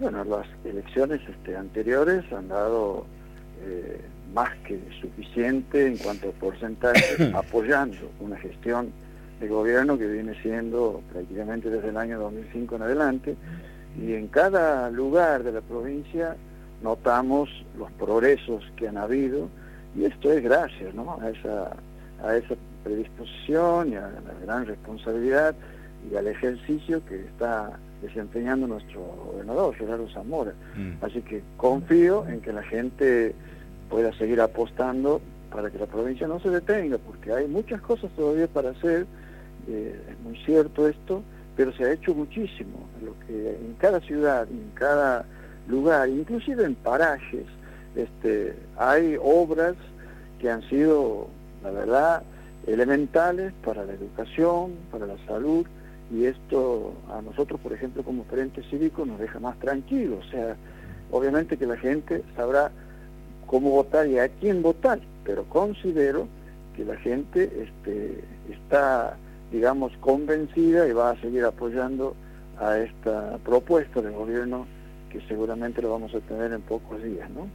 bueno, las elecciones este, anteriores han dado eh, más que suficiente en cuanto a porcentaje, apoyando una gestión de gobierno que viene siendo prácticamente desde el año 2005 en adelante, y en cada lugar de la provincia notamos los progresos que han habido, y esto es gracias ¿no? a, esa, a esa predisposición y a la gran responsabilidad y al ejercicio que está desempeñando nuestro gobernador, Gerardo Zamora. Mm. Así que confío en que la gente pueda seguir apostando para que la provincia no se detenga, porque hay muchas cosas todavía para hacer, eh, es muy cierto esto, pero se ha hecho muchísimo, lo que en cada ciudad, en cada lugar, inclusive en parajes, este, hay obras que han sido, la verdad, elementales para la educación, para la salud, y esto a nosotros, por ejemplo, como Frente Cívico, nos deja más tranquilos. O sea, obviamente que la gente sabrá cómo votar y a quién votar, pero considero que la gente este, está, digamos, convencida y va a seguir apoyando a esta propuesta del gobierno que seguramente lo vamos a tener en pocos días, ¿no?